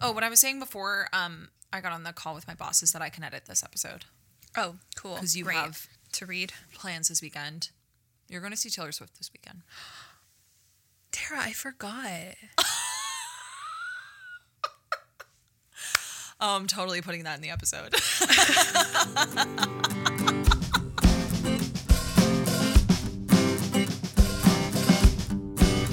Oh, what I was saying before um, I got on the call with my boss is that I can edit this episode Oh, cool. because you Great. have to read. plans this weekend. You're going to see Taylor Swift this weekend. Tara, I forgot. Oh, I'm totally putting that in the episode.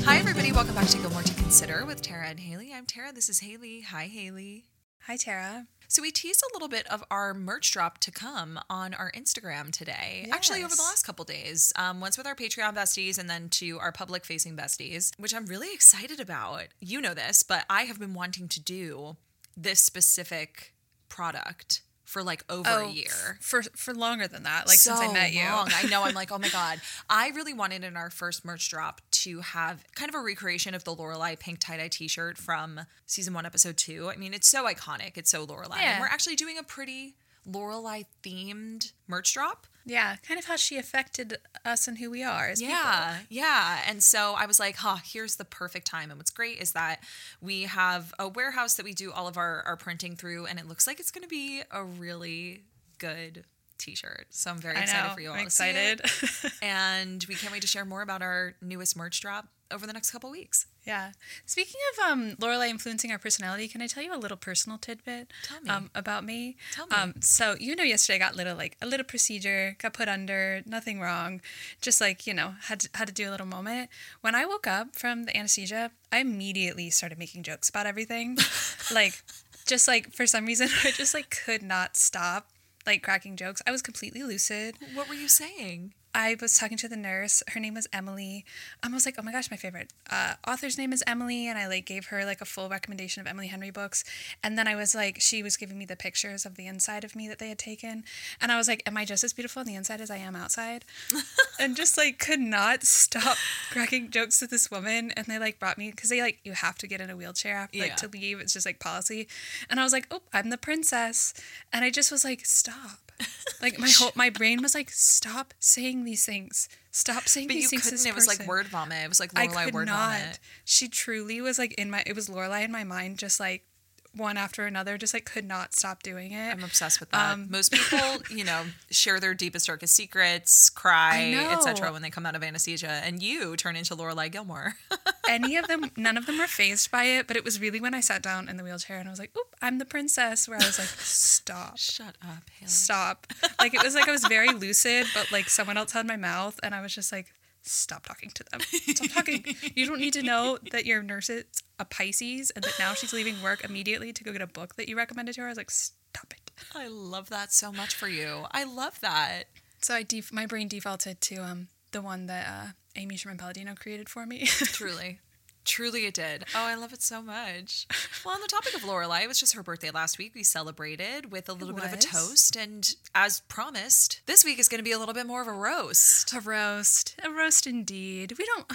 Hi, everybody. Welcome back to Gilmore to Consider with Tara and Haley. I'm Tara. This is Haley. Hi, Haley. Hi, Tara. So we teased a little bit of our merch drop to come on our Instagram today. Actually, over the last couple days, um, once with our Patreon besties and then to our public-facing besties, which I'm really excited about. You know this, but I have been wanting to do this specific product for like over a year. For for longer than that, like since I met you. long. I know. I'm like, oh my god. I really wanted in our first merch drop to have kind of a recreation of the Lorelai pink tie dye T-shirt from season one, episode two. I mean, it's so iconic. It's so Lorelai. And we're actually doing a pretty Lorelai themed merch drop. yeah, kind of how she affected us and who we are as Yeah, yeah. And so I was like, huh, here's the perfect time. And what's great is that we have a warehouse that we do all of our, our printing through, and it looks like it's going to be a really good t-shirt. So I'm very. Excited know. for you all I'm to see it. excited. and we can't wait to share more about our newest merch drop over the next couple weeks. yeah. Speaking of um, Lorelai influencing our personality, can I tell you a little personal tidbit Tell me. Um, about me? Tell me. Um, so you know, yesterday I got little like a little procedure, got put under, nothing wrong, just like you know had to, had to do a little moment. When I woke up from the anesthesia, I immediately started making jokes about everything, like just like for some reason I just like could not stop like cracking jokes. I was completely lucid. What were you saying? I was talking to the nurse. Her name was Emily. Um, I was like, oh my gosh, my favorite uh, author's name is Emily, and I like gave her like a full recommendation of Emily Henry books. And then I was like, she was giving me the pictures of the inside of me that they had taken, and I was like, am I just as beautiful on the inside as I am outside? and just like could not stop cracking jokes to this woman. And they like brought me because they like you have to get in a wheelchair after, like Yeah. to leave. It's just like policy. And I was like, oh, I'm the princess, and I just was like, stop. Like my whole my brain was like, stop saying these things. Stop saying But these you things. to couldn't. this It was like word vomit. It was like I could word not. vomit. She truly was like in my. It was Lorelai in my mind, just like one after another, just like could not stop doing it. I'm obsessed with that. Um, Most people, you know, share their deepest, darkest secrets, cry, etc. when they come out of anesthesia, and you turn into Lorelai Gilmore. Any of them, none of them were phased by it. But it was really when I sat down in the wheelchair and I was like, "Oop, I'm the princess." Where I was like, "Stop." Shut up, Haley. stop. Like it was like I was very lucid, but like someone else had my mouth, and I was just like, stop talking to them. Stop talking. You don't need to know that your nurse is a Pisces and that now she's leaving work immediately to go get a book that you recommended to her. I was like, stop it. I love that so much for you. I love that. So I def- my brain defaulted to um the one that uh, Amy Sherman Palladino created for me. Truly. Truly it did. Oh, I love it so much. Well, on the topic of Lorelai, it was just her birthday last week. We celebrated with a little bit of a toast. And as promised, this week is going to be a little bit more of a roast. a roast, a roast indeed. We don't,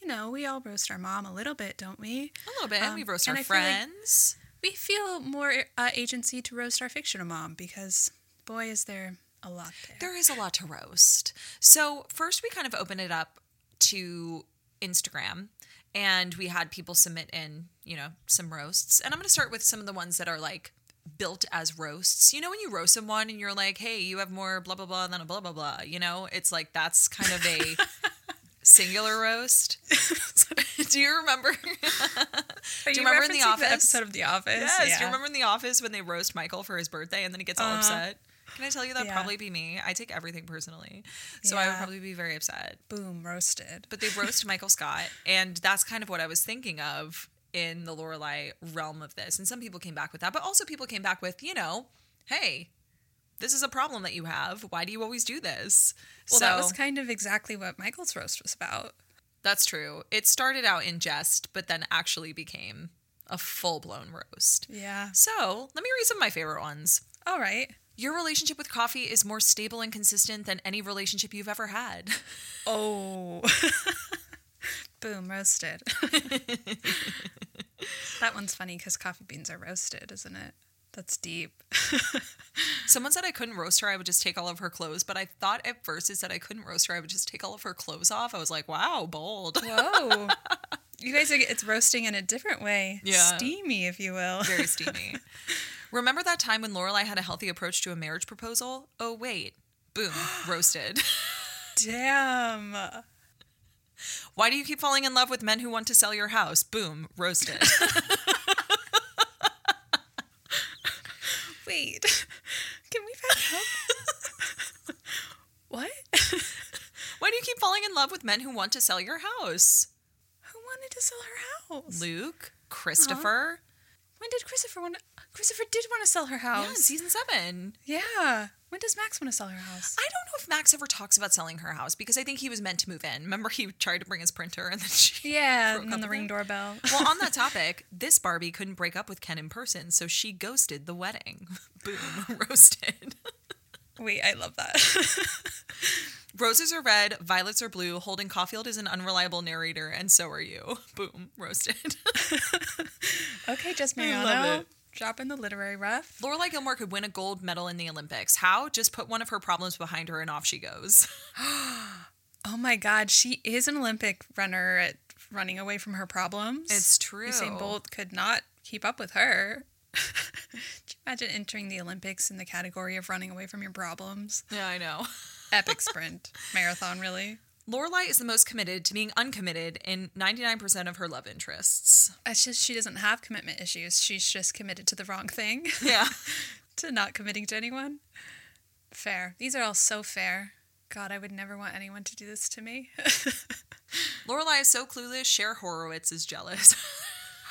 you know, we all roast our mom a little bit, don't we? A little bit. Um, we roast our I feel like- friends. we feel more uh, agency to roast our fictional mom because boy is there a lot there. There is a lot to roast. So, first, we kind of open it up to Instagram and we had people submit in, you know, some roasts. And I'm going to start with some of the ones that are like built as roasts. You know, when you roast someone and you're like, hey, you have more blah, blah, blah than a blah, blah, blah, you know, it's like that's kind of a singular roast. Do you remember? Are you remember in The Office? episode of The Office? Yes. Do you remember in The Office when they roast Michael for his birthday and then he gets all Uh-huh. upset? Can I tell you that Yeah. probably be me? I take everything personally. So I would probably be very upset. Boom, roasted. But they roast Michael Scott. And that's kind of what I was thinking of in the Lorelai realm of this. And some people came back with that. But also people came back with, you know, hey, this is a problem that you have. Why do you always do this? Well, so that was kind of exactly what Michael's roast was about. that's true. It started out in jest, but then actually became a full blown roast. Yeah. So let me read some of my favorite ones. All right. Your relationship with coffee is more stable and consistent than any relationship you've ever had. Oh. Boom, roasted. that one's funny because coffee beans are roasted, isn't it? That's deep. Someone said I couldn't roast her, I would just take all of her clothes, but I thought at first it said I couldn't roast her, I would just take all of her clothes off. I was like, wow, bold. Whoa. you guys are, it's roasting in a different way. Yeah. Steamy, if you will. Very steamy. Remember that time when Lorelai had a healthy approach to a marriage proposal? Oh, wait. Boom, roasted. Damn. Why do you keep falling in love with men who want to sell your house? Boom, roasted. Wait. Can we back up? what? Why do you keep falling in love with men who want to sell your house? Who wanted to sell her house? Luke, Christopher. When did Christopher want? Christopher did want to sell her house. Yeah, in season seven. Yeah. When does Max want to sell her house? I don't know if Max ever talks about selling her house because I think he was meant to move in. Remember, he tried to bring his printer and then she. Yeah, broke and then the ring doorbell. Well, on that topic, this Barbie couldn't break up with Ken in person, so she ghosted the wedding. Boom, roasted. Wait, I love that. Roses are red, violets are blue. Holden Caulfield is an unreliable narrator, and so are you. Boom, roasted. okay, Jess Mariano. Drop in the literary rough. Lorelai Gilmore could win a gold medal in the Olympics. How? Just put one of her problems behind her and off she goes. Oh my God, she is an Olympic runner at running away from her problems. It's true. Usain Bolt could not keep up with her. Imagine entering the Olympics in the category of running away from your problems? Yeah, I know. Epic sprint, marathon, really. Lorelai is the most committed to being uncommitted in 99% of her love interests. It's just she doesn't have commitment issues. She's just committed to the wrong thing, Yeah. to not committing to anyone. Fair. These are all so fair. God, I would never want anyone to do this to me. Lorelai is so clueless, Cher Horowitz is jealous.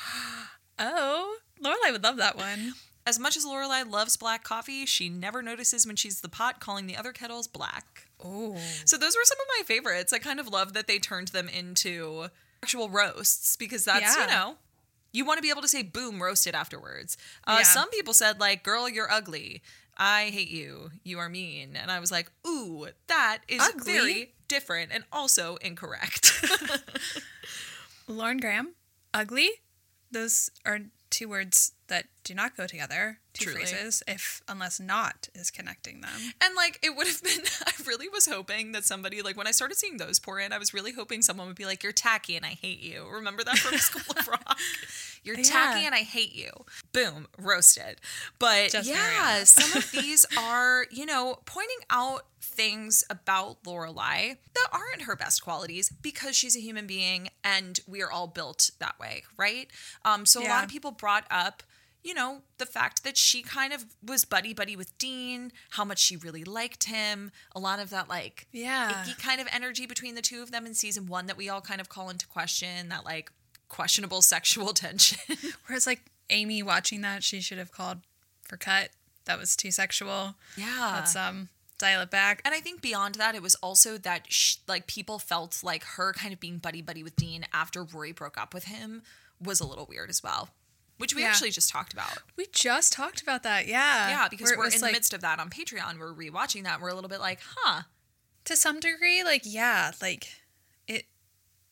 oh, Lorelai would love that one. As much as Lorelai loves black coffee, she never notices when she's the pot calling the other kettles black. Oh, So those were some of my favorites. I kind of love that they turned them into actual roasts because that's, you know, you want to be able to say boom roasted afterwards. Uh, Yeah. Some people said like, "Girl, you're ugly. I hate you. You are mean." And I was like, "Ooh, that is Ugly? very different and also incorrect." Lauren Graham, ugly. Those are two words that do not go together. Two Truly. phrases, if unless not is connecting them. And like it would have been I really was hoping that somebody like when I started seeing those pour in, I was really hoping someone would be like, You're tacky and I hate you. Remember that from School of Rock? You're tacky and I hate you. Boom, roasted. But Just yeah, some of these are, you know, pointing out things about Lorelai that aren't her best qualities because she's a human being and we are all built that way, right? Um, so a lot of people brought up you know, the fact that she kind of was buddy buddy with Dean, how much she really liked him, a lot of that like Yeah. icky kind of energy between the two of them in season one that we all kind of call into question, that like questionable sexual tension. Whereas like Amy watching that, she should have called for cut. That was too sexual. yeah. Let's um dial it back. and I think beyond that, it was also that sh- like people felt like her kind of being buddy buddy with Dean after Rory broke up with him was a little weird as well, which we Yeah. actually just talked about. We just talked about that. Yeah. Yeah, because Where we're in the midst of that on Patreon. We're rewatching that. And we're a little bit like, huh, to some degree, like yeah, like it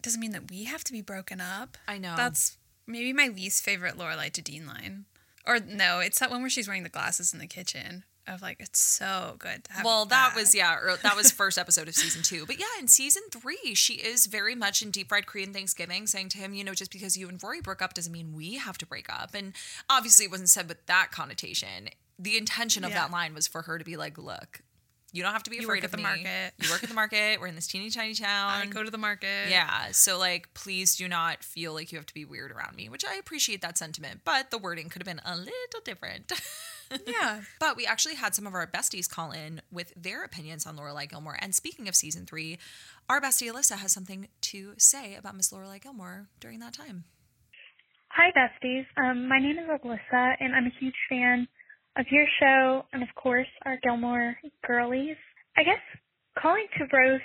doesn't mean that we have to be broken up. I know. That's maybe my least favorite Lorelai to Dean line. Or no, it's that one where she's wearing the glasses in the kitchen. Of like, it's so good. To have Well, that was yeah, or that was first episode of season two. But yeah, in season three, she is very much in deep fried Korean Thanksgiving, saying to him, you know, just because you and Rory broke up doesn't mean we have to break up. And obviously, it wasn't said with that connotation. The intention of Yeah. that line was for her to be like, look, you don't have to be You afraid of the me. market. You work at the market. We're in this teeny tiny town. I go to the market. Yeah, so like, please do not feel like you have to be weird around me, which I appreciate that sentiment, but the wording could have been a little different. Yeah. But we actually had some of our besties call in with their opinions on Lorelai Gilmore. And speaking of season three, our bestie Alyssa has something to say about Miss Lorelai Gilmore during that time. Hi, besties. Um, my name is Alyssa, and I'm a huge fan of your show and, of course, our Gilmore girlies. I guess calling to roast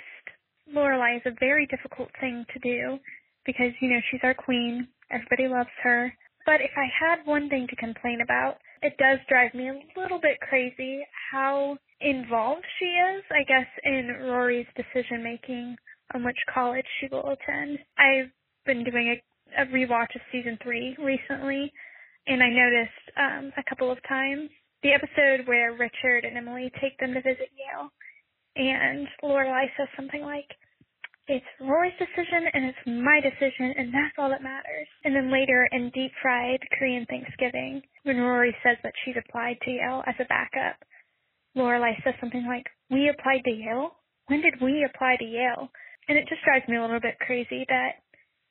Lorelai is a very difficult thing to do because, you know, she's our queen. Everybody loves her. But if I had one thing to complain about, it does drive me a little bit crazy how involved she is, I guess, in Rory's decision making on which college she will attend. I've been doing a, a rewatch of season three recently, and I noticed um, a couple of times the episode where Richard and Emily take them to visit Yale, and Lorelai says something like, it's Rory's decision and it's my decision and that's all that matters. And then later in Deep Fried Korean Thanksgiving, when Rory says that she's applied to Yale as a backup, Lorelai says something like, we applied to Yale? When did we apply to Yale? And it just drives me a little bit crazy that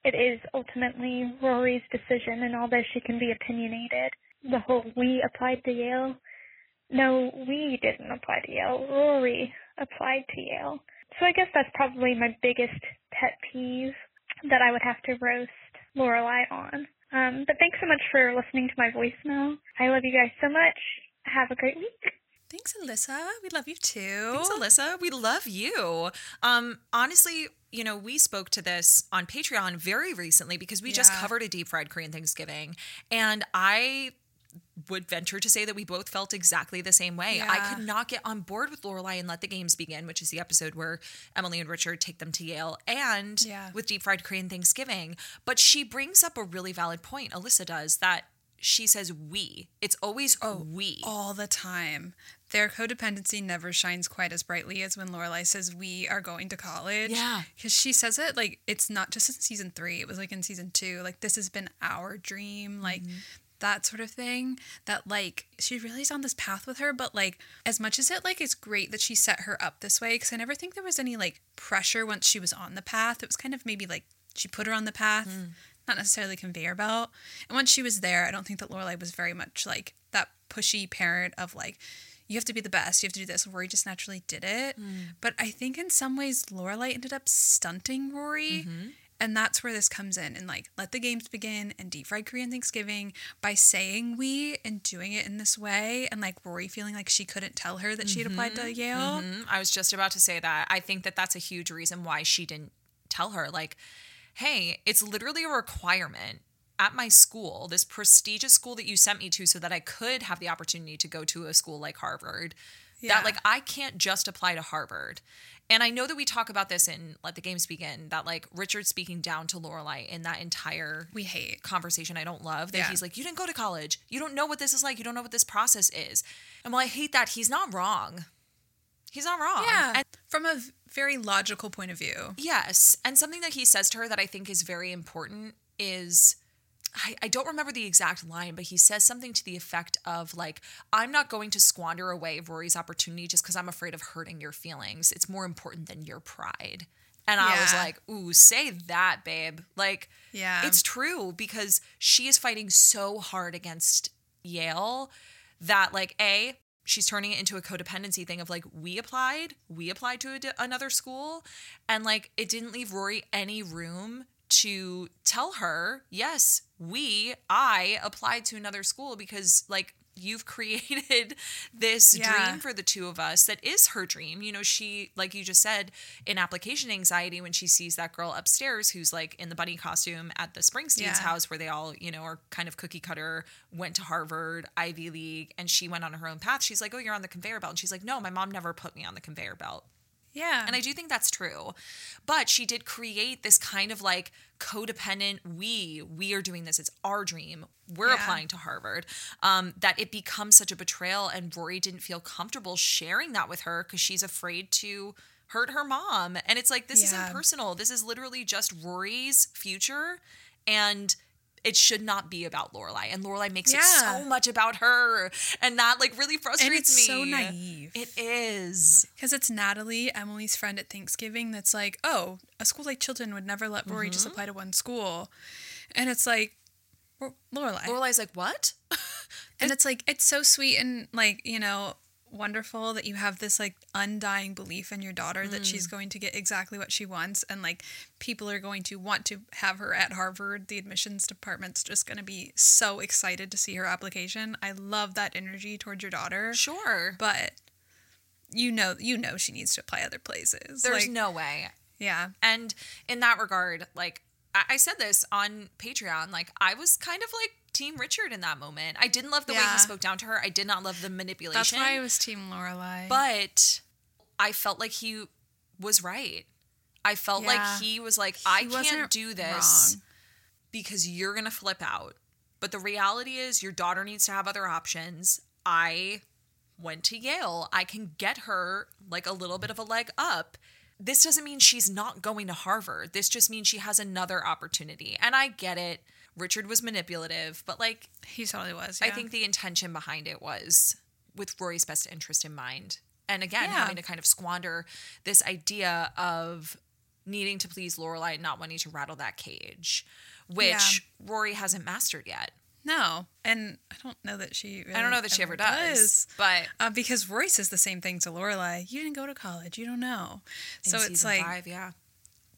it is ultimately Rory's decision and although she can be opinionated, the whole we applied to Yale, no, we didn't apply to Yale. Rory applied to Yale. So I guess that's probably my biggest pet peeve that I would have to roast Lorelai on. Um, but thanks so much for listening to my voicemail. I love you guys so much. Have a great week. Thanks, Alyssa. We love you too. Thanks, Alyssa. We love you. Um, honestly, you know, we spoke to this on Patreon very recently because we just covered a deep fried Korean Thanksgiving. And I would venture to say that we both felt exactly the same way. I could not get on board with Lorelai and Let the Games Begin, which is the episode where Emily and Richard take them to Yale, and Yeah. with Deep Fried Korean Thanksgiving. But she brings up a really valid point, Alyssa does, that she says we. It's always oh, we. all the time. Their codependency never shines quite as brightly as when Lorelai says we are going to college. Yeah. because she says it like it's not just in season three; it was like in season two. Like this has been our dream, like mm-hmm. That sort of thing. That like she really is on this path with her, but like as much as it like it's great that she set her up this way, because I never think there was any like pressure once she was on the path. It was kind of maybe like she put her on the path. Mm. Not necessarily conveyor belt. And once she was there, I don't think that Lorelai was very much like that pushy parent of like, you have to be the best, you have to do this. Rory just naturally did it. Mm. But I think in some ways Lorelai ended up stunting Rory. Mm-hmm. And that's where this comes in and like let the games begin and deep fried Korean Thanksgiving by saying we and doing it in this way and like Rory feeling like she couldn't tell her that she had applied to Yale. Mhm. I was just about to say that. I think that that's a huge reason why she didn't tell her. Like, hey, it's literally a requirement at my school, this prestigious school that you sent me to so that I could have the opportunity to go to a school like Harvard. Yeah. That, like, I can't just apply to Harvard. And I know that we talk about this in Let the Games Begin, that, like, Richard speaking down to Lorelai in that entire We hate. conversation I don't love that Yeah. he's like, You didn't go to college. You don't know what this is like. You don't know what this process is. And while I hate that, he's not wrong. He's not wrong. Yeah. And From a very logical point of view. yes. And something that he says to her that I think is very important is I, I don't remember the exact line, but he says something to the effect of like, I'm not going to squander away Rory's opportunity just because I'm afraid of hurting your feelings. It's more important than your pride. And I was like, ooh, say that, babe. Like, Yeah. it's true because she is fighting so hard against Yale that, like, A, she's turning it into a codependency thing of like, we applied, we applied to a d another school. And like, it didn't leave Rory any room to tell her, yes, we, I applied to another school because, like, you've created this Yeah. dream for the two of us that is her dream. You know, she, like you just said, in application anxiety, when she sees that girl upstairs who's like in the bunny costume at the Springsteen's Yeah. house where they all, you know, are kind of cookie cutter, went to Harvard, Ivy League, and she went on her own path. She's like, Oh, you're on the conveyor belt. And she's like, No, my mom never put me on the conveyor belt. Yeah. And I do think that's true. But she did create this kind of like codependent, we, we are doing this. It's our dream. We're Yeah. applying to Harvard. Um, that it becomes such a betrayal. And Rory didn't feel comfortable sharing that with her because she's afraid to hurt her mom. And it's like, this Yeah. isn't personal. This is literally just Rory's future. And it should not be about Lorelai. And Lorelai makes it so much about her. And that like really frustrates it's me. so naive. It is. Because it's Natalie, Emily's friend at Thanksgiving, that's like, oh, a school like Chilton would never let Rory Mm-hmm. just apply to one school. And it's like, Lorelai. Lorelai's like, what? and it's like, it's so sweet and like, you know, wonderful that you have this like undying belief in your daughter that Mm. she's going to get exactly what she wants. And like, people are going to want to have her at Harvard. The admissions department's just going to be so excited to see her application. I love that energy towards your daughter. Sure. But you know, you know, she needs to apply other places. There's Like, no way. Yeah. And in that regard, like I, I said this on Patreon, like I was kind of like Team Richard in that moment. I didn't love the way he spoke down to her. I did not love the manipulation. That's why I was Team Lorelai. but I felt like he was right. I felt Yeah. like he was like, I can't do this wrong. because you're going to flip out. But the reality is, your daughter needs to have other options. I went to Yale. I can get her like a little bit of a leg up. This doesn't mean she's not going to Harvard. This just means she has another opportunity. And I get it. Richard was manipulative, but like, he totally was. I think the intention behind it was with Rory's best interest in mind. And again, Yeah. having to kind of squander this idea of needing to please Lorelai and not wanting to rattle that cage, which Rory hasn't mastered yet. no, and I don't know that she. Really I don't know that she ever does, but Uh, because Roy says the same thing to Lorelai. You didn't go to college. You don't know. So it's like five, yeah.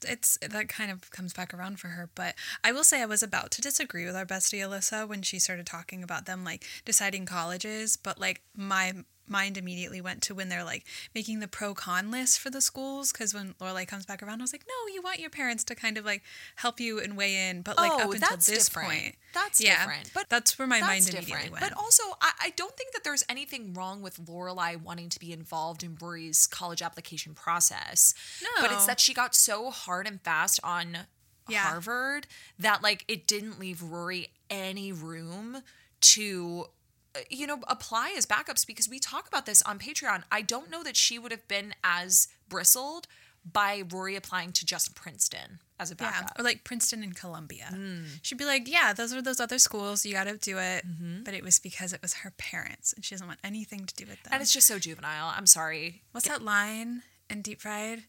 It's that kind of comes back around for her. But I will say I was about to disagree with our bestie Alyssa when she started talking about them like deciding colleges, but like my mind immediately went to when they're like making the pro con list for the schools because when Lorelai comes back around, I was like, no, you want your parents to kind of like help you and weigh in, but like Oh, up until this different. point, That's yeah, different. But that's where my mind That's immediately different. went. But also, I, I don't think that there's anything wrong with Lorelai wanting to be involved in Rory's college application process. No, But it's that she got so hard and fast on Yeah. Harvard that like it didn't leave Rory any room to you know apply as backups because we talk about this on Patreon. I don't know that she would have been as bristled by Rory applying to just Princeton as a Yeah, backup. or like Princeton and Columbia. Hmm. She'd be like, "Yeah, those are those other schools. You got to do it." Mm-hmm. But it was because it was her parents, and she doesn't want anything to do with them. and it's just so juvenile. I'm sorry. What's that line in Deep Fried?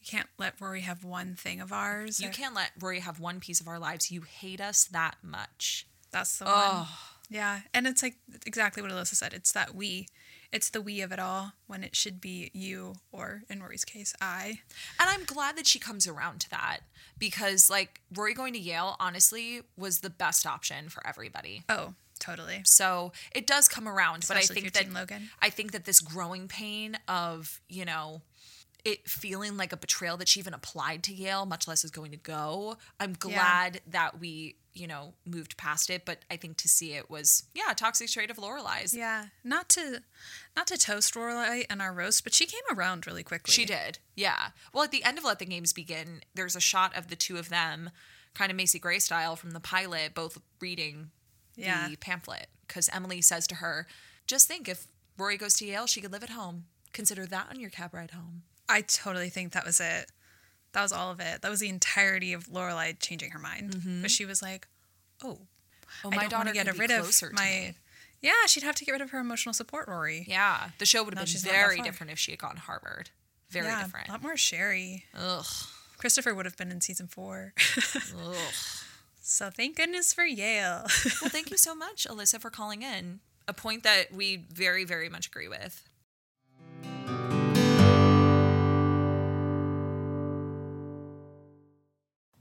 You can't let Rory have one thing of ours. You or- can't let Rory have one piece of our lives. You hate us that much. That's the one. Yeah, and it's like exactly what Alyssa said. It's that we. It's the we of it all when it should be you, or in Rory's case, I. And I'm glad that she comes around to that because, like, Rory going to Yale, honestly, was the best option for everybody. Oh, totally. So it does come around, but I think that Logan. I think that this growing pain of you know it feeling like a betrayal that she even applied to Yale, much less is going to go. I'm glad that we you know moved past it, but I think to see it was yeah toxic trait of Lorelai's. Yeah, not to, not to toast Lorelai and our roast, but she came around really quickly. She did, yeah. Well, at the end of Let the Games Begin, there's a shot of the two of them, kind of Macy Gray style from the pilot, both reading Yeah. the pamphlet. Because Emily says to her, just think if Rory goes to Yale, she could live at home. Consider that on your cab ride home. I totally think that was it. That was all of it. That was the entirety of Lorelai changing her mind. Mm-hmm. But she was like, "Oh, Oh, I my don't daughter want to get rid of my." Yeah, she'd have to get rid of her emotional support, Rory. Yeah, the show would have been very different if she had gone Harvard. Very yeah, different. a lot more Sherry. Ugh. Christopher would have been in season four. Ugh. so thank goodness for Yale. Well, thank you so much, Alyssa, for calling in. A point that we very, very much agree with.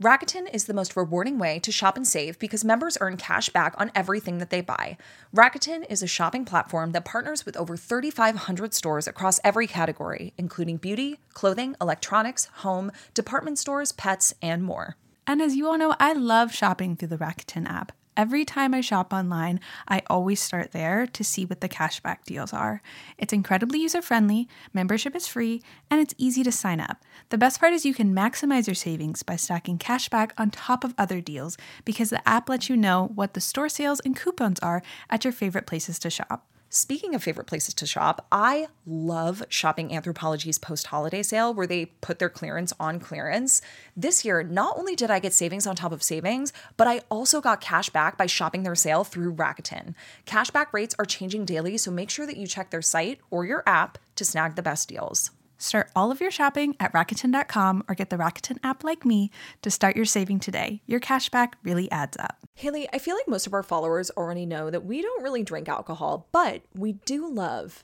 Rakuten is the most rewarding way to shop and save because members earn cash back on everything that they buy. Rakuten is a shopping platform that partners with over 3,500 stores across every category, including beauty, clothing, electronics, home, department stores, pets, and more. And as you all know, I love shopping through the Rakuten app. Every time I shop online, I always start there to see what the cashback deals are. It's incredibly user friendly, membership is free, and it's easy to sign up. The best part is you can maximize your savings by stacking cashback on top of other deals because the app lets you know what the store sales and coupons are at your favorite places to shop. Speaking of favorite places to shop, I love shopping Anthropologie's post holiday sale where they put their clearance on clearance. This year, not only did I get savings on top of savings, but I also got cash back by shopping their sale through Rakuten. Cashback rates are changing daily, so make sure that you check their site or your app to snag the best deals. Start all of your shopping at Rakuten.com or get the Rakuten app like me to start your saving today. Your cashback really adds up. Haley, I feel like most of our followers already know that we don't really drink alcohol, but we do love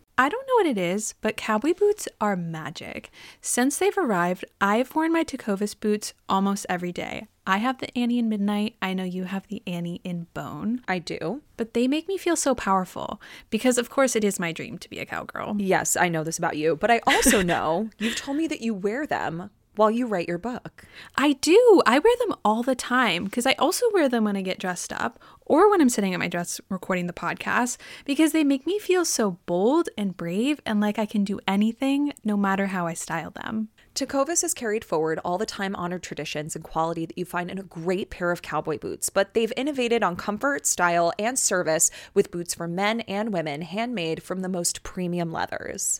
I don't know what it is, but cowboy boots are magic. Since they've arrived, I've worn my Tecovas boots almost every day. I have the Annie in Midnight. I know you have the Annie in Bone. I do. But they make me feel so powerful because, of course, it is my dream to be a cowgirl. Yes, I know this about you, but I also know you've told me that you wear them while you write your book. I do. I wear them all the time because I also wear them when I get dressed up or when I'm sitting at my desk recording the podcast because they make me feel so bold and brave and like I can do anything no matter how I style them. Tecovas has carried forward all the time honored traditions and quality that you find in a great pair of cowboy boots, but they've innovated on comfort, style, and service with boots for men and women handmade from the most premium leathers.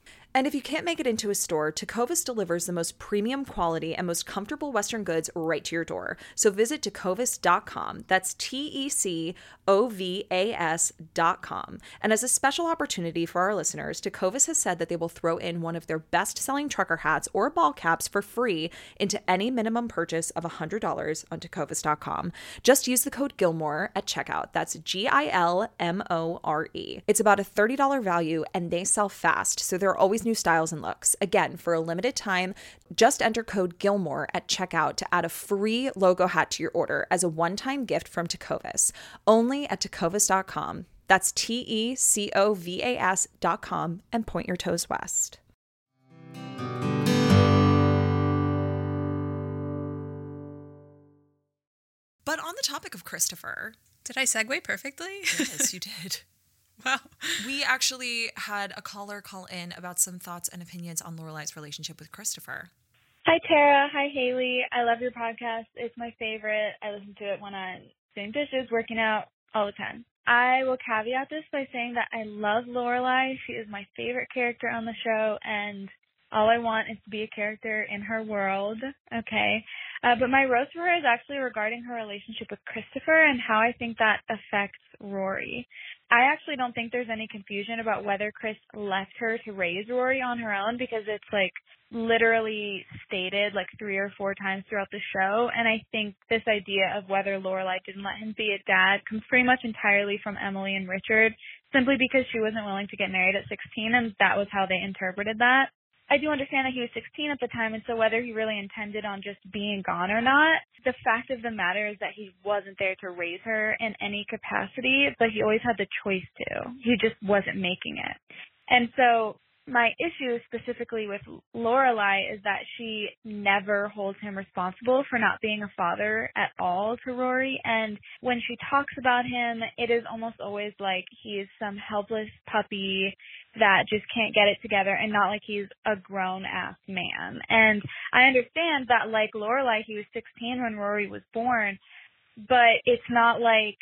And if you can't make it into a store, Tecovas delivers the most premium quality and most comfortable Western goods right to your door. So visit tecovas.com. That's T E C O V A S.com. And as a special opportunity for our listeners, Tecovas has said that they will throw in one of their best selling trucker hats or ball caps for free into any minimum purchase of $100 on tecovas.com. Just use the code Gilmore at checkout. That's G I L M O R E. It's about a $30 value and they sell fast, so there are always new styles and looks. Again, for a limited time, just enter code Gilmore at checkout to add a free logo hat to your order as a one time gift from Tecovas. Only at tecovas.com. That's T E C O V A S.com and point your toes west. But on the topic of Christopher, Did I segue perfectly? yes, you did. wow. We actually had a caller call in about some thoughts and opinions on Lorelai's relationship with Christopher. Hi, Tara. Hi, Haley. I love your podcast. It's my favorite. I listen to it when I'm doing dishes, working out, all the time. I will caveat this by saying that I love Lorelai. She is my favorite character on the show, and all I want is to be a character in her world. Okay. Uh, but my roast for her is actually regarding her relationship with Christopher and how I think that affects Rory. I actually don't think there's any confusion about whether Chris left her to raise Rory on her own because it's like literally stated like three or four times throughout the show. And I think this idea of whether Lorelai didn't let him be a dad comes pretty much entirely from Emily and Richard simply because she wasn't willing to get married at 16 and that was how they interpreted that. I do understand that he was 16 at the time, and so whether he really intended on just being gone or not, the fact of the matter is that he wasn't there to raise her in any capacity, but he always had the choice to. He just wasn't making it. And so my issue specifically with Lorelai is that she never holds him responsible for not being a father at all to Rory. And when she talks about him, it is almost always like he is some helpless puppy that just can't get it together and not like he's a grown ass man. And I understand that like Lorelai, he was 16 when Rory was born, but it's not like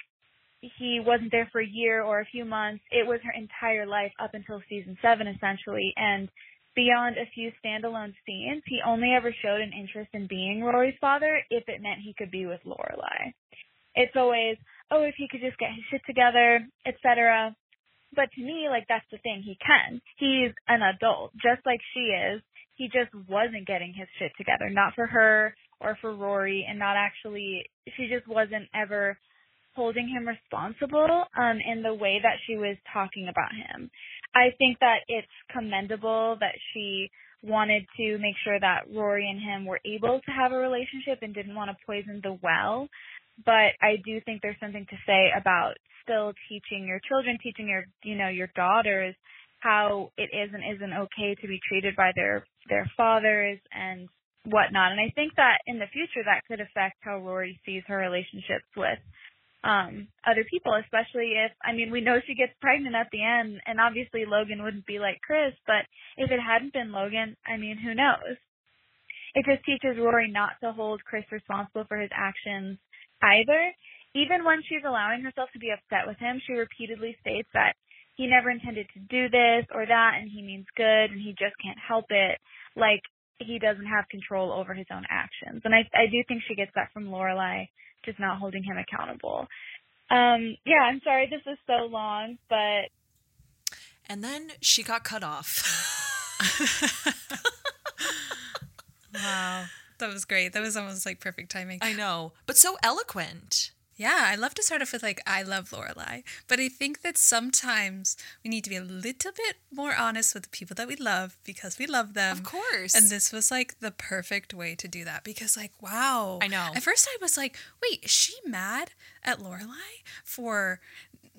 he wasn't there for a year or a few months. It was her entire life up until season seven, essentially. And beyond a few standalone scenes, he only ever showed an interest in being Rory's father if it meant he could be with Lorelai. It's always, oh, if he could just get his shit together, etc. But to me, like that's the thing, he can. He's an adult, just like she is. He just wasn't getting his shit together, not for her or for Rory, and not actually. She just wasn't ever holding him responsible um, in the way that she was talking about him. I think that it's commendable that she wanted to make sure that Rory and him were able to have a relationship and didn't want to poison the well. But I do think there's something to say about still teaching your children, teaching your, you know, your daughters how it is and isn't okay to be treated by their, their fathers and whatnot. And I think that in the future that could affect how Rory sees her relationships with um other people, especially if I mean we know she gets pregnant at the end and obviously Logan wouldn't be like Chris, but if it hadn't been Logan, I mean who knows? It just teaches Rory not to hold Chris responsible for his actions either. Even when she's allowing herself to be upset with him, she repeatedly states that he never intended to do this or that and he means good and he just can't help it. Like he doesn't have control over his own actions. And I I do think she gets that from Lorelai just not holding him accountable. Um, yeah, I'm sorry this is so long, but And then she got cut off. Wow. That was great. That was almost like perfect timing. I know, but so eloquent. Yeah, I love to start off with like I love Lorelai, but I think that sometimes we need to be a little bit more honest with the people that we love because we love them. Of course. And this was like the perfect way to do that because like wow. I know. At first I was like, wait, is she mad at Lorelai for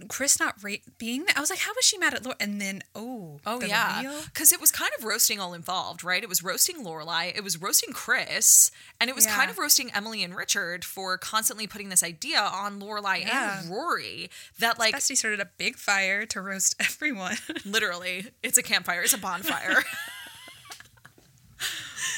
Chris not ra- being there? I was like, how was she mad at Lorelai? And then oh, Oh yeah, because it was kind of roasting all involved, right? It was roasting Lorelai, it was roasting Chris, and it was kind of roasting Emily and Richard for constantly putting this idea on Lorelai Yeah. and Rory that like Bestie started a big fire to roast everyone. literally it's a campfire, it's a bonfire.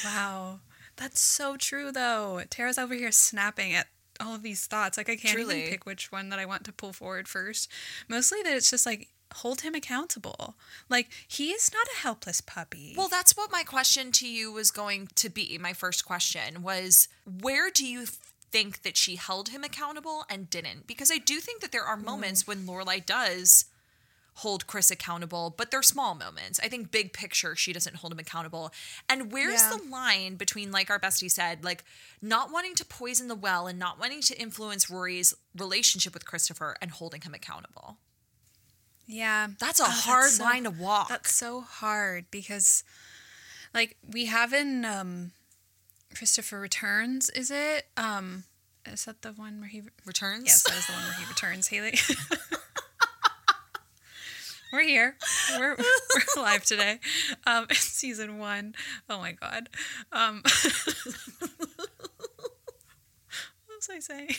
Wow. That's so true though. Tara's over here snapping at all of these thoughts. Like I can't Truly. even pick which one that I want to pull forward first. Mostly that it's just like hold him accountable. Like he is not a helpless puppy. well, that's what my question to you was going to be. My first question was where do you think that she held him accountable and didn't? Because I do think that there are hmm. moments when Lorelai does hold Chris accountable, but they're small moments. I think big picture, she doesn't hold him accountable. And where's Yeah. the line between, like our bestie said, like not wanting to poison the well and not wanting to influence Rory's relationship with Christopher and holding him accountable? Yeah. That's a Oh, hard so- line to walk. That's so hard because like we have in um Christopher Returns, is it? Um is that the one where he Returns? Yes, that is the one where he returns, Haley. we're here. We're, we're live today. Um, season one. Oh my God. Um, what was I saying?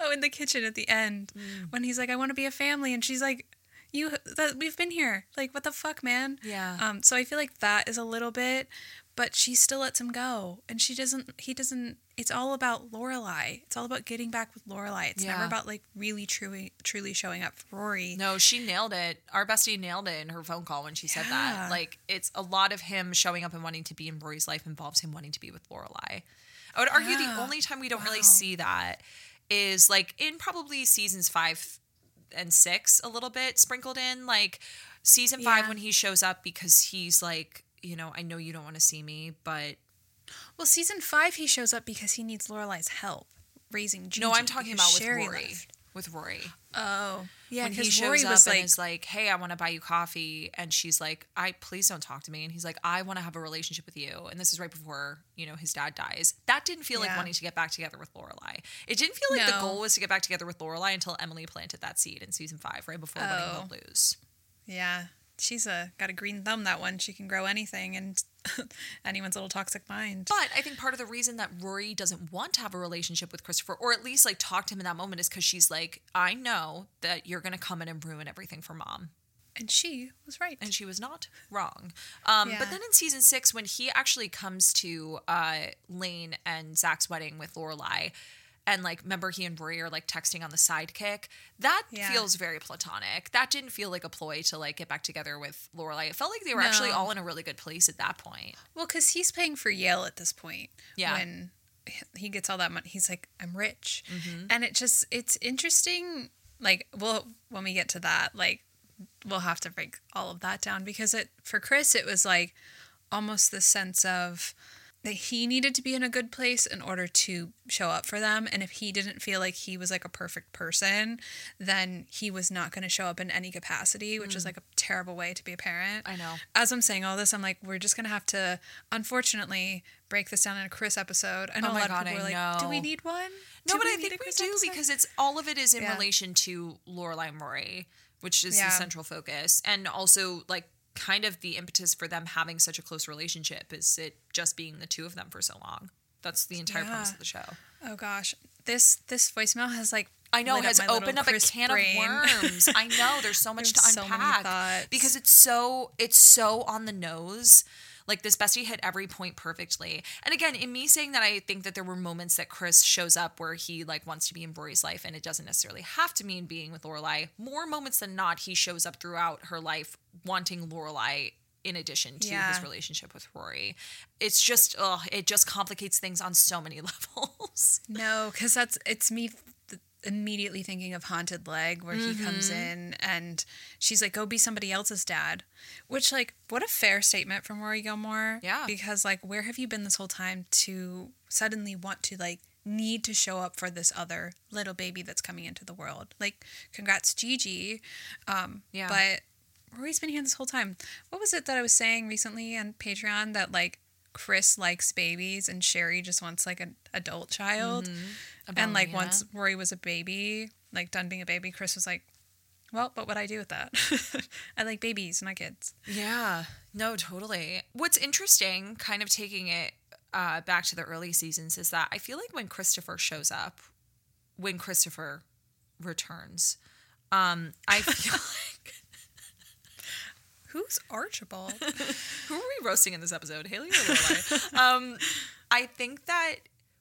Oh, in the kitchen at the end when he's like, I want to be a family. And she's like, you that we've been here. Like what the fuck man? Yeah. um so i feel like that is a little bit but she still lets him go. And she doesn't he doesn't it's all about lorelai it's all about getting back with lorelai it's never about like really truly truly showing up for rory. No, she nailed it. Our bestie nailed it in her phone call when she said that. Like, it's a lot of him showing up and wanting to be in Rory's life involves him wanting to be with Lorelai. I would argue the only time we don't really see that is like in probably seasons five and six, a little bit sprinkled in. Like season five Yeah. when he shows up because he's like, you know, I know you don't want to see me, but well season five he shows up because he needs lorelai's help raising Gigi no, I'm talking about with Sherry Rory. left. With Rory. Oh yeah when he shows rory up and like is like, "Hey, I want to buy you coffee," and she's like, "I please don't talk to me," and he's like, "I want to have a relationship with you," and this is right before you know his dad dies. That didn't feel like wanting to get back together with Lorelai. It didn't feel like the goal was to get back together with Lorelai until Emily planted that seed in season five, right before winning Oh. the lose. yeah she's a got a green thumb that one she can grow anything and anyone's little toxic mind But I think part of the reason that Rory doesn't want to have a relationship with Christopher, or at least like talk to him in that moment, is because she's like, "I know that you're gonna come in and ruin everything for mom." and she was right and she was not wrong. Um, Yeah. But then in season six, when he actually comes to uh, Lane and Zach's wedding with Lorelai, and like remember he and Rory are like texting on the sidekick, that Yeah. feels very platonic. That didn't feel like a ploy to like get back together with Lorelai. It felt like they were actually all in a really good place at that point. Well, because he's paying for Yale at this point. Yeah. When he gets all that money, he's like, I'm rich. Mm-hmm. And it just, it's interesting. Like, well, when we get to that, like, we'll have to break all of that down because it, for Chris, it was like almost the sense of, that he needed to be in a good place in order to show up for them and if he didn't feel like he was like a perfect person then he was not going to show up in any capacity which is like a terrible way to be a parent Mm. I know. as i'm saying all this i'm like we're just going to have to unfortunately break this down in a chris episode i know Oh a lot God, of people I are like do we need one No, Do but I think we do episode?" because it's all of it is in Yeah. relation to Lorelai murray which is Yeah. the central focus, and also like kind of the impetus for them having such a close relationship is it just being the two of them for so long. That's the entire premise of the show. oh gosh this this voicemail has like I know up has my opened up a can brain. of worms. I know there's so much There's to so unpack thoughts. because it's so it's so on the nose. Like this bestie hit every point perfectly. And again, in me saying that, I think that there were moments that Chris shows up where he like wants to be in Rory's life, and it doesn't necessarily have to mean being with Lorelai. More moments than not, he shows up throughout her life wanting Lorelai in addition to Yeah. his relationship with Rory. It's just, ugh, it just complicates things on so many levels. No, because that's it's me immediately thinking of Haunted Leg, where he comes Mm-hmm. in and she's like, "Go be somebody else's dad," which like what a fair statement from Rory Gilmore. Yeah. because like where have you been this whole time to suddenly want to like need to show up for this other little baby that's coming into the world? Like, congrats, Gigi. Um, Yeah. but Rory's been here this whole time. What was it that I was saying recently on Patreon that like Chris likes babies and Sherry just wants like an adult child? And like once Rory was a baby, like done being a baby, Chris was like, "Well, but what would I do with that? I like babies, not kids." Yeah, no, totally. What's interesting, kind of taking it uh, back to the early seasons, is that I feel like when Christopher shows up, when Christopher returns, um, I feel like Who's Archibald? who are we roasting in this episode, Hayden or Lorelai? um, I think that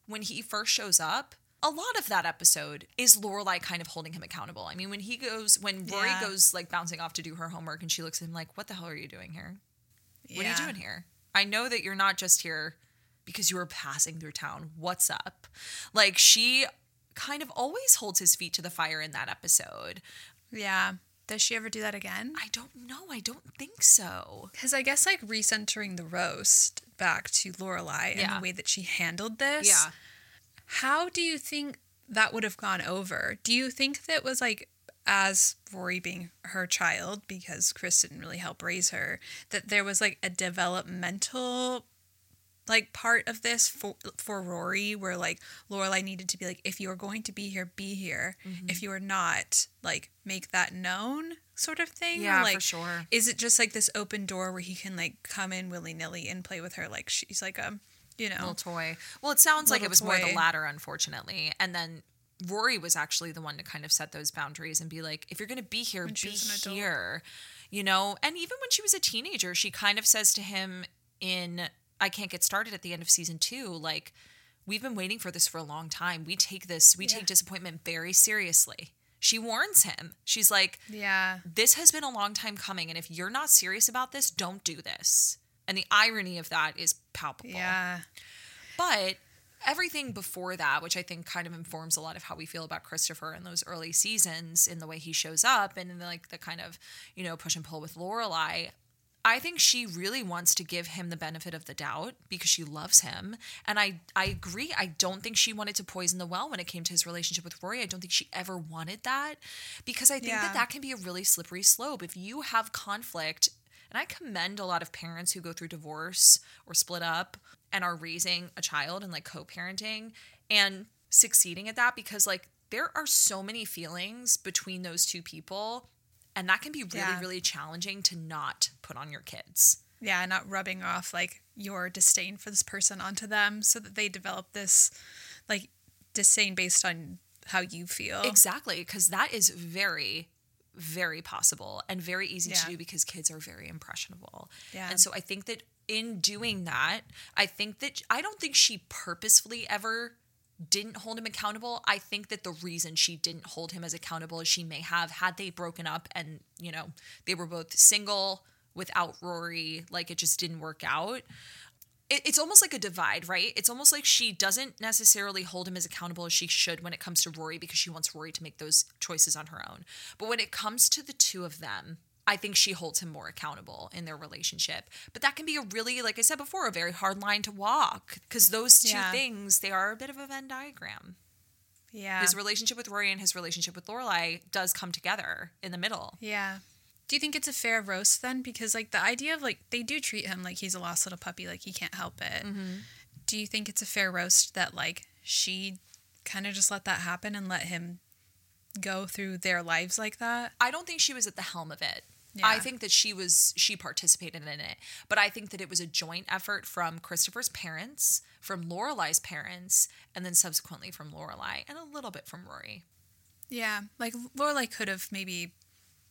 when he first shows up. A lot of that episode is Lorelai kind of holding him accountable. I mean, when he goes, when Rory Yeah. goes like bouncing off to do her homework, and she looks at him like, "What the hell are you doing here? What are you doing here? I know that you're not just here because you were passing through town. What's up? Like she kind of always holds his feet to the fire in that episode. Yeah. Does she ever do that again? I don't know. I don't think so. Because I guess like recentering the roast back to Lorelai and Yeah. the way that she handled this. Yeah. How do you think that would have gone over? Do you think that was like as Rory being her child because Chris didn't really help raise her that there was like a developmental like part of this for for Rory where like Lorelai needed to be like if you're going to be here be here Mm-hmm. if you are not like make that known sort of thing Or, Yeah, for like sure. is it just like this open door where he can like come in willy-nilly and play with her like she's like a you know Little toy. Well, it sounds like it was more the latter, unfortunately. And then Rory was actually the one to kind of set those boundaries and be like, if you're going to be here, she be was an adult. here. You know? And even when she was a teenager, she kind of says to him in I Can't Get Started at the end of season two, like, we've been waiting for this for a long time. We take this, we take disappointment very seriously. She warns him. She's like, yeah this has been a long time coming. And if you're not serious about this, don't do this. And the irony of that is palpable. yeah But everything before that, which I think kind of informs a lot of how we feel about Christopher in those early seasons, in the way he shows up and in the, like the kind of, you know, push and pull with Lorelai. I think she really wants to give him the benefit of the doubt because she loves him. And I, I agree. I don't think she wanted to poison the well when it came to his relationship with Rory. I don't think she ever wanted that because I think Yeah. that that can be a really slippery slope. If you have conflict, and I commend a lot of parents who go through divorce or split up and are raising a child and like co parenting and succeeding at that because like there are so many feelings between those two people. And that can be really, Yeah. really challenging to not put on your kids. yeah not rubbing off like your disdain for this person onto them so that they develop this like disdain based on how you feel Exactly. Because that is very, very possible and very easy Yeah. to do because kids are very impressionable. Yeah. And so I think that in doing that, I think that I don't think she purposefully ever didn't hold him accountable. I think that the reason she didn't hold him as accountable as she may have had they broken up and, you know, they were both single without Rory, like it just didn't work out. It, it's almost like a divide, right? It's almost like she doesn't necessarily hold him as accountable as she should when it comes to Rory because she wants Rory to make those choices on her own. But when it comes to the two of them, I think she holds him more accountable in their relationship. But that can be a really, like I said before, a very hard line to walk because those two Yeah. things, they are a bit of a Venn diagram. Yeah. His relationship with Rory and his relationship with Lorelai does come together in the middle. Yeah. Do you think it's a fair roast then? Because like the idea of like they do treat him like he's a lost little puppy, like he can't help it. Mm-hmm. Do you think it's a fair roast that like she kind of just let that happen and let him go through their lives like that? I don't think she was at the helm of it. Yeah. I think that she was she participated in it, but I think that it was a joint effort from Christopher's parents, from Lorelai's parents, and then subsequently from Lorelai, and a little bit from Rory. Yeah. Like Lorelai could have maybe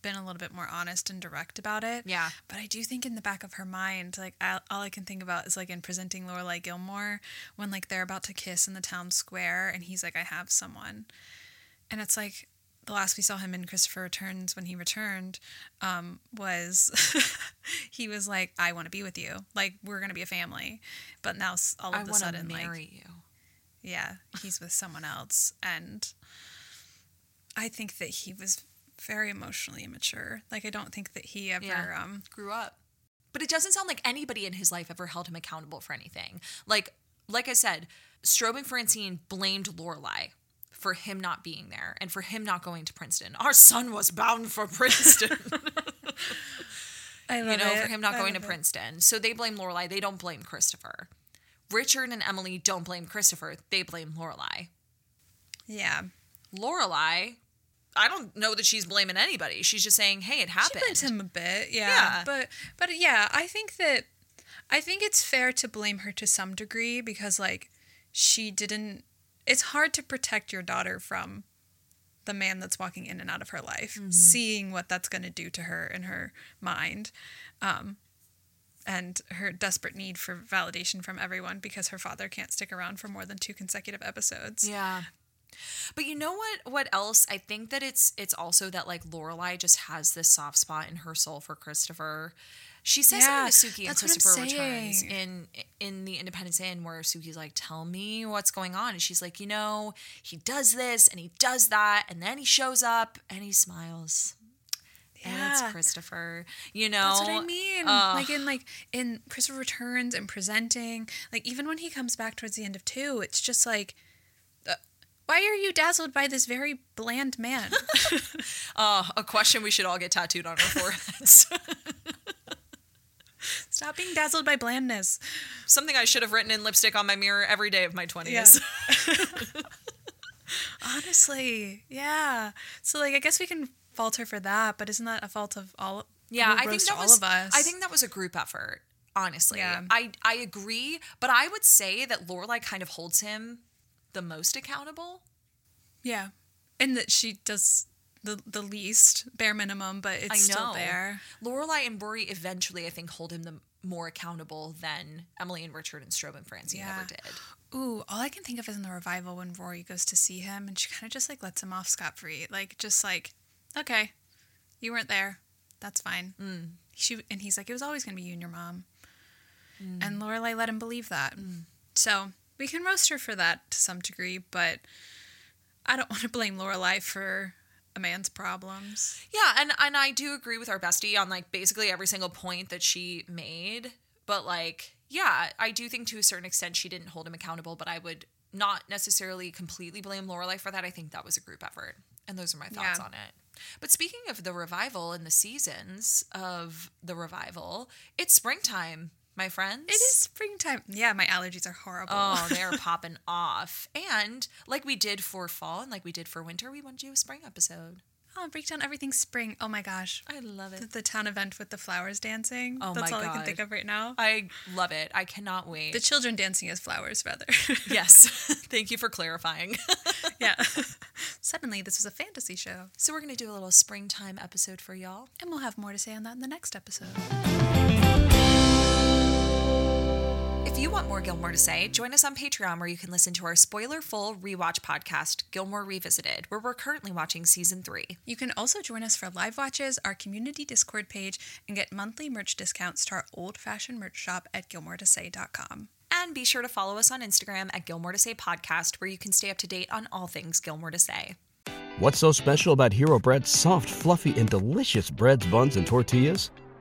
been a little bit more honest and direct about it. Yeah. But I do think in the back of her mind, like I, all I can think about is like in presenting Lorelai Gilmore when like they're about to kiss in the town square and he's like, I have someone. And it's like the last we saw him in Christopher Returns when he returned um, was he was like, I want to be with you. Like we're gonna be a family. But now all of I a to sudden, like you. yeah, he's with someone else. And I think that he was very emotionally immature. Like I don't think that he ever Yeah. um Grew up. But it doesn't sound like anybody in his life ever held him accountable for anything. Like like I said, Strobe and Francine blamed Lorelai for him not being there and for him not going to Princeton. Our son was bound for Princeton. I love it. you know, it. for him not I going to it. Princeton. So they blame Lorelai. They don't blame Christopher. Richard and Emily don't blame Christopher. They blame Lorelai. Yeah. Lorelai, I don't know that she's blaming anybody. She's just saying, "Hey, it She happened." blames him a bit, yeah. Yeah. But but yeah, I think that I think it's fair to blame her to some degree because like she didn't it's hard to protect your daughter from the man that's walking in and out of her life, Mm-hmm. seeing what that's going to do to her in her mind. Um and her desperate need for validation from everyone because her father can't stick around for more than two consecutive episodes. Yeah. But you know what what else? I think that it's it's also that like Lorelai just has this soft spot in her soul for Christopher. She says Yeah, something to Suki in what Christopher Returns in in the Independence Inn where Suki's like, "Tell me what's going on," and she's like, "You know, he does this and he does that, and then he shows up and he smiles." And Yeah. it's Christopher. You know, That's what I mean. Ugh. like in like in Christopher Returns and presenting, like even when he comes back towards the end of two, it's just like, uh, why are you dazzled by this very bland man? Uh, a question we should all get tattooed on our foreheads. Stop being dazzled by blandness. Something I should have written in lipstick on my mirror every day of my 20s. Yeah. Honestly, yeah. So like, I guess we can fault her for that, but isn't that a fault of all? Yeah, I think that all was of us. I think that was a group effort. Honestly, Yeah. I I agree, but I would say that Lorelai kind of holds him the most accountable. yeah, and that she does the the least, bare minimum, but it's I know still there. Lorelai and Rory eventually, I think, hold him the more accountable than Emily and Richard and Strobe and Francine Yeah. ever did. Ooh, all I can think of is in the revival when Rory goes to see him and she kind of just like lets him off scot free. Like, just like, okay, you weren't there. That's fine. Mm. She And he's like, it was always going to be you and your mom. And Lorelai let him believe that. So we can roast her for that to some degree, but I don't want to blame Lorelai for a man's problems. Yeah, and and I do agree with our bestie on like basically every single point that she made. But like, yeah, I do think to a certain extent she didn't hold him accountable. But I would not necessarily completely blame Lorelai for that. I think that was a group effort, and those are my thoughts Yeah. on it. But speaking of the revival and the seasons of the revival, it's springtime, my friends. It is springtime. Yeah, my allergies are horrible. Oh, they're popping off. And like we did for fall and like we did for winter, we want to do a spring episode. oh, break down everything spring. Oh my gosh. I love it. the town event with the flowers dancing. Oh That's my all I can think of right now. I love it. I cannot wait. The children dancing as flowers, rather. yes. Thank you for clarifying. yeah. Suddenly, this was a fantasy show. so we're going to do a little springtime episode for y'all. And we'll have more to say on that in the next episode. You want more Gilmore to say, join us on Patreon where you can listen to our spoiler full rewatch podcast, Gilmore Revisited, where we're currently watching season 3. You can also join us for live watches, our community Discord page, and get monthly merch discounts to our old fashioned merch shop at gilmoretosay.com. And be sure to follow us on Instagram at Gilmore to Say Podcast, where you can stay up to date on all things Gilmore to Say. What's so special about Hero Bread's soft, fluffy, and delicious breads, buns, and tortillas?